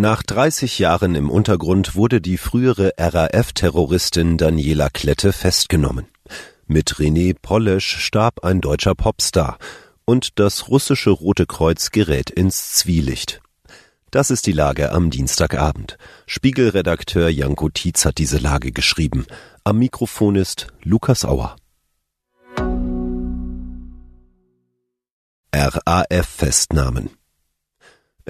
Nach 30 Jahren im Untergrund wurde die frühere RAF-Terroristin Daniela Klette festgenommen. Mit René Polesch starb ein deutscher Popstar und das russische Rote Kreuz gerät ins Zwielicht. Das ist die Lage am Dienstagabend. Spiegelredakteur Janko Tietz hat diese Lage geschrieben. Am Mikrofon ist Lukas Auer. RAF-Festnahmen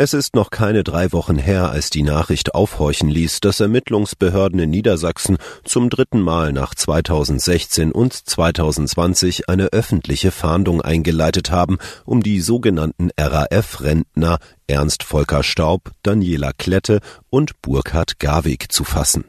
es ist noch keine drei Wochen her, als die Nachricht aufhorchen ließ, dass Ermittlungsbehörden in Niedersachsen zum dritten Mal nach 2016 und 2020 eine öffentliche Fahndung eingeleitet haben, um die sogenannten RAF-Rentner Ernst Volker Staub, Daniela Klette und Burkhard Garwig zu fassen.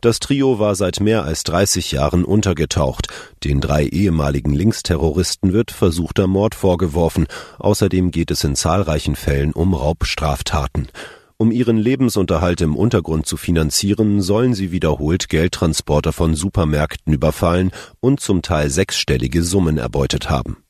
Das Trio war seit mehr als 30 Jahren untergetaucht. Den drei ehemaligen Linksterroristen wird versuchter Mord vorgeworfen. Außerdem geht es in zahlreichen Fällen um Raubstraftaten. Um ihren Lebensunterhalt im Untergrund zu finanzieren, sollen sie wiederholt Geldtransporter von Supermärkten überfallen und zum Teil sechsstellige Summen erbeutet haben.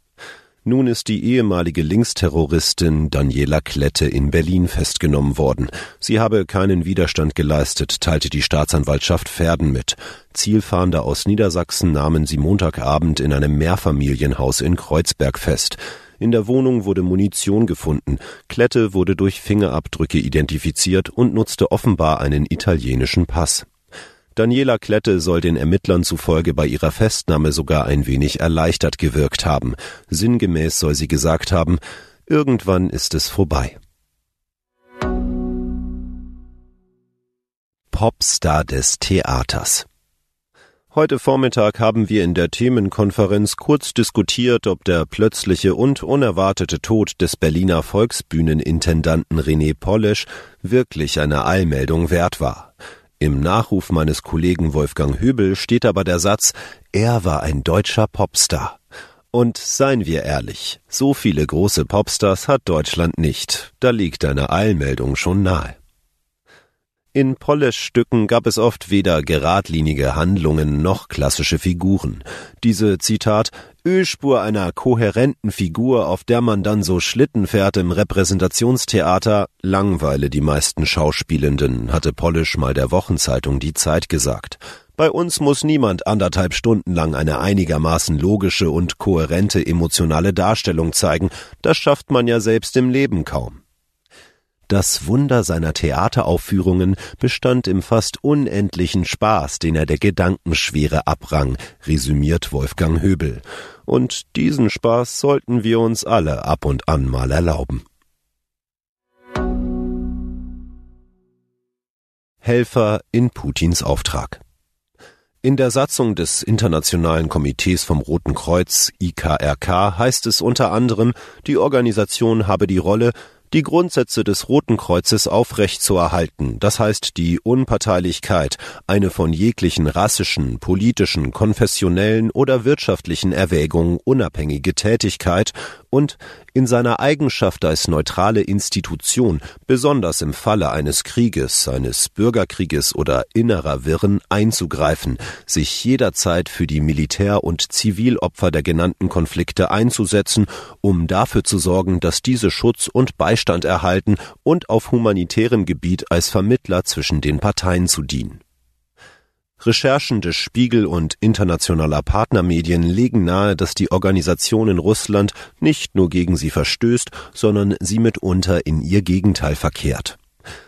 Nun ist die ehemalige Linksterroristin Daniela Klette in Berlin festgenommen worden. Sie habe keinen Widerstand geleistet, teilte die Staatsanwaltschaft Verden mit. Zielfahnder aus Niedersachsen nahmen sie Montagabend in einem Mehrfamilienhaus in Kreuzberg fest. In der Wohnung wurde Munition gefunden. Klette wurde durch Fingerabdrücke identifiziert und nutzte offenbar einen italienischen Pass. Daniela Klette soll den Ermittlern zufolge bei ihrer Festnahme sogar ein wenig erleichtert gewirkt haben. Sinngemäß soll sie gesagt haben, irgendwann ist es vorbei. Popstar des Theaters Heute Vormittag haben wir in der Themenkonferenz kurz diskutiert, ob der plötzliche und unerwartete Tod des Berliner Volksbühnenintendanten René Polesch wirklich eine Eilmeldung wert war. Im Nachruf meines Kollegen Wolfgang Hübel steht aber der Satz, er war ein deutscher Popstar. Und seien wir ehrlich, so viele große Popstars hat Deutschland nicht. Da liegt eine Eilmeldung schon nahe. In Polish-Stücken gab es oft weder geradlinige Handlungen noch klassische Figuren. Diese, Zitat, Ölspur einer kohärenten Figur, auf der man dann so Schlitten fährt im Repräsentationstheater, langweile die meisten Schauspielenden, hatte Polish mal der Wochenzeitung Die Zeit gesagt. Bei uns muss niemand anderthalb Stunden lang eine einigermaßen logische und kohärente emotionale Darstellung zeigen, das schafft man ja selbst im Leben kaum. Das Wunder seiner Theateraufführungen bestand im fast unendlichen Spaß, den er der Gedankenschwere abrang, resümiert Wolfgang Höbel. Und diesen Spaß sollten wir uns alle ab und an mal erlauben. Helfer in Putins Auftrag. In der Satzung des Internationalen Komitees vom Roten Kreuz IKRK heißt es unter anderem, die Organisation habe die Rolle, die Grundsätze des Roten Kreuzes aufrechtzuerhalten, das heißt die Unparteilichkeit, eine von jeglichen rassischen, politischen, konfessionellen oder wirtschaftlichen Erwägungen unabhängige Tätigkeit und in seiner Eigenschaft als neutrale Institution, besonders im Falle eines Krieges, eines Bürgerkrieges oder innerer Wirren einzugreifen, sich jederzeit für die Militär- und Zivilopfer der genannten Konflikte einzusetzen, um dafür zu sorgen, dass diese Schutz und Beistand erhalten und auf humanitärem Gebiet als Vermittler zwischen den Parteien zu dienen. Recherchen des Spiegel und internationaler Partnermedien legen nahe, dass die Organisation in Russland nicht nur gegen sie verstößt, sondern sie mitunter in ihr Gegenteil verkehrt.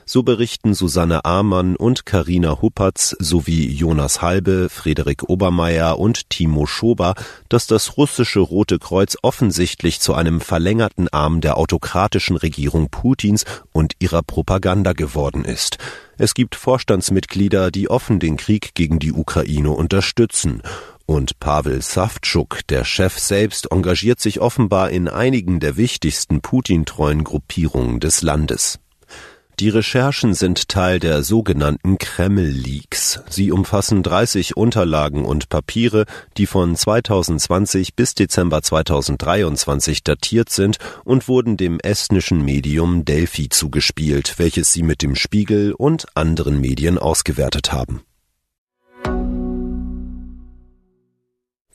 So berichten Susanne Amann und Karina Huppertz sowie Jonas Halbe, Frederik Obermeier und Timo Schober, dass das russische Rote Kreuz offensichtlich zu einem verlängerten Arm der autokratischen Regierung Putins und ihrer Propaganda geworden ist. Es gibt Vorstandsmitglieder, die offen den Krieg gegen die Ukraine unterstützen. Und Pavel Savtschuk, der Chef selbst, engagiert sich offenbar in einigen der wichtigsten Putin-treuen Gruppierungen des Landes. Die Recherchen sind Teil der sogenannten Kreml-Leaks. Sie umfassen 30 Unterlagen und Papiere, die von 2020 bis Dezember 2023 datiert sind und wurden dem estnischen Medium Delphi zugespielt, welches sie mit dem Spiegel und anderen Medien ausgewertet haben.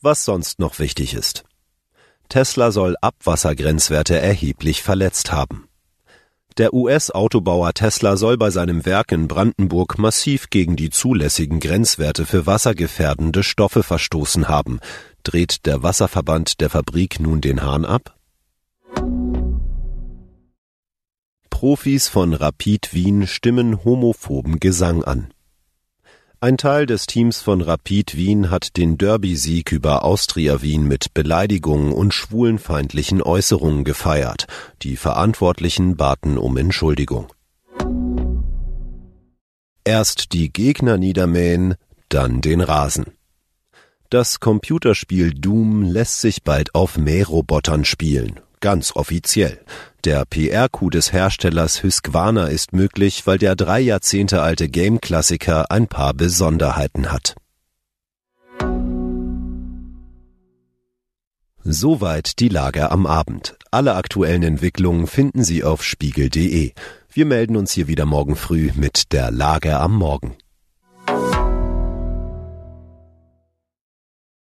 Was sonst noch wichtig ist. Tesla soll Abwassergrenzwerte erheblich verletzt haben. Der US-Autobauer Tesla soll bei seinem Werk in Brandenburg massiv gegen die zulässigen Grenzwerte für wassergefährdende Stoffe verstoßen haben. Dreht der Wasserverband der Fabrik nun den Hahn ab? Profis von Rapid Wien stimmen homophoben Gesang an. Ein Teil des Teams von Rapid Wien hat den Derby-Sieg über Austria Wien mit Beleidigungen und schwulenfeindlichen Äußerungen gefeiert. Die Verantwortlichen baten um Entschuldigung. Erst die Gegner niedermähen, dann den Rasen. Das Computerspiel Doom lässt sich bald auf Mährobotern spielen ganz offiziell. Der PR-Coup des Herstellers Husqvarna ist möglich, weil der drei Jahrzehnte alte Game-Klassiker ein paar Besonderheiten hat. Soweit die Lage am Abend. Alle aktuellen Entwicklungen finden Sie auf spiegel.de. Wir melden uns hier wieder morgen früh mit der Lage am Morgen.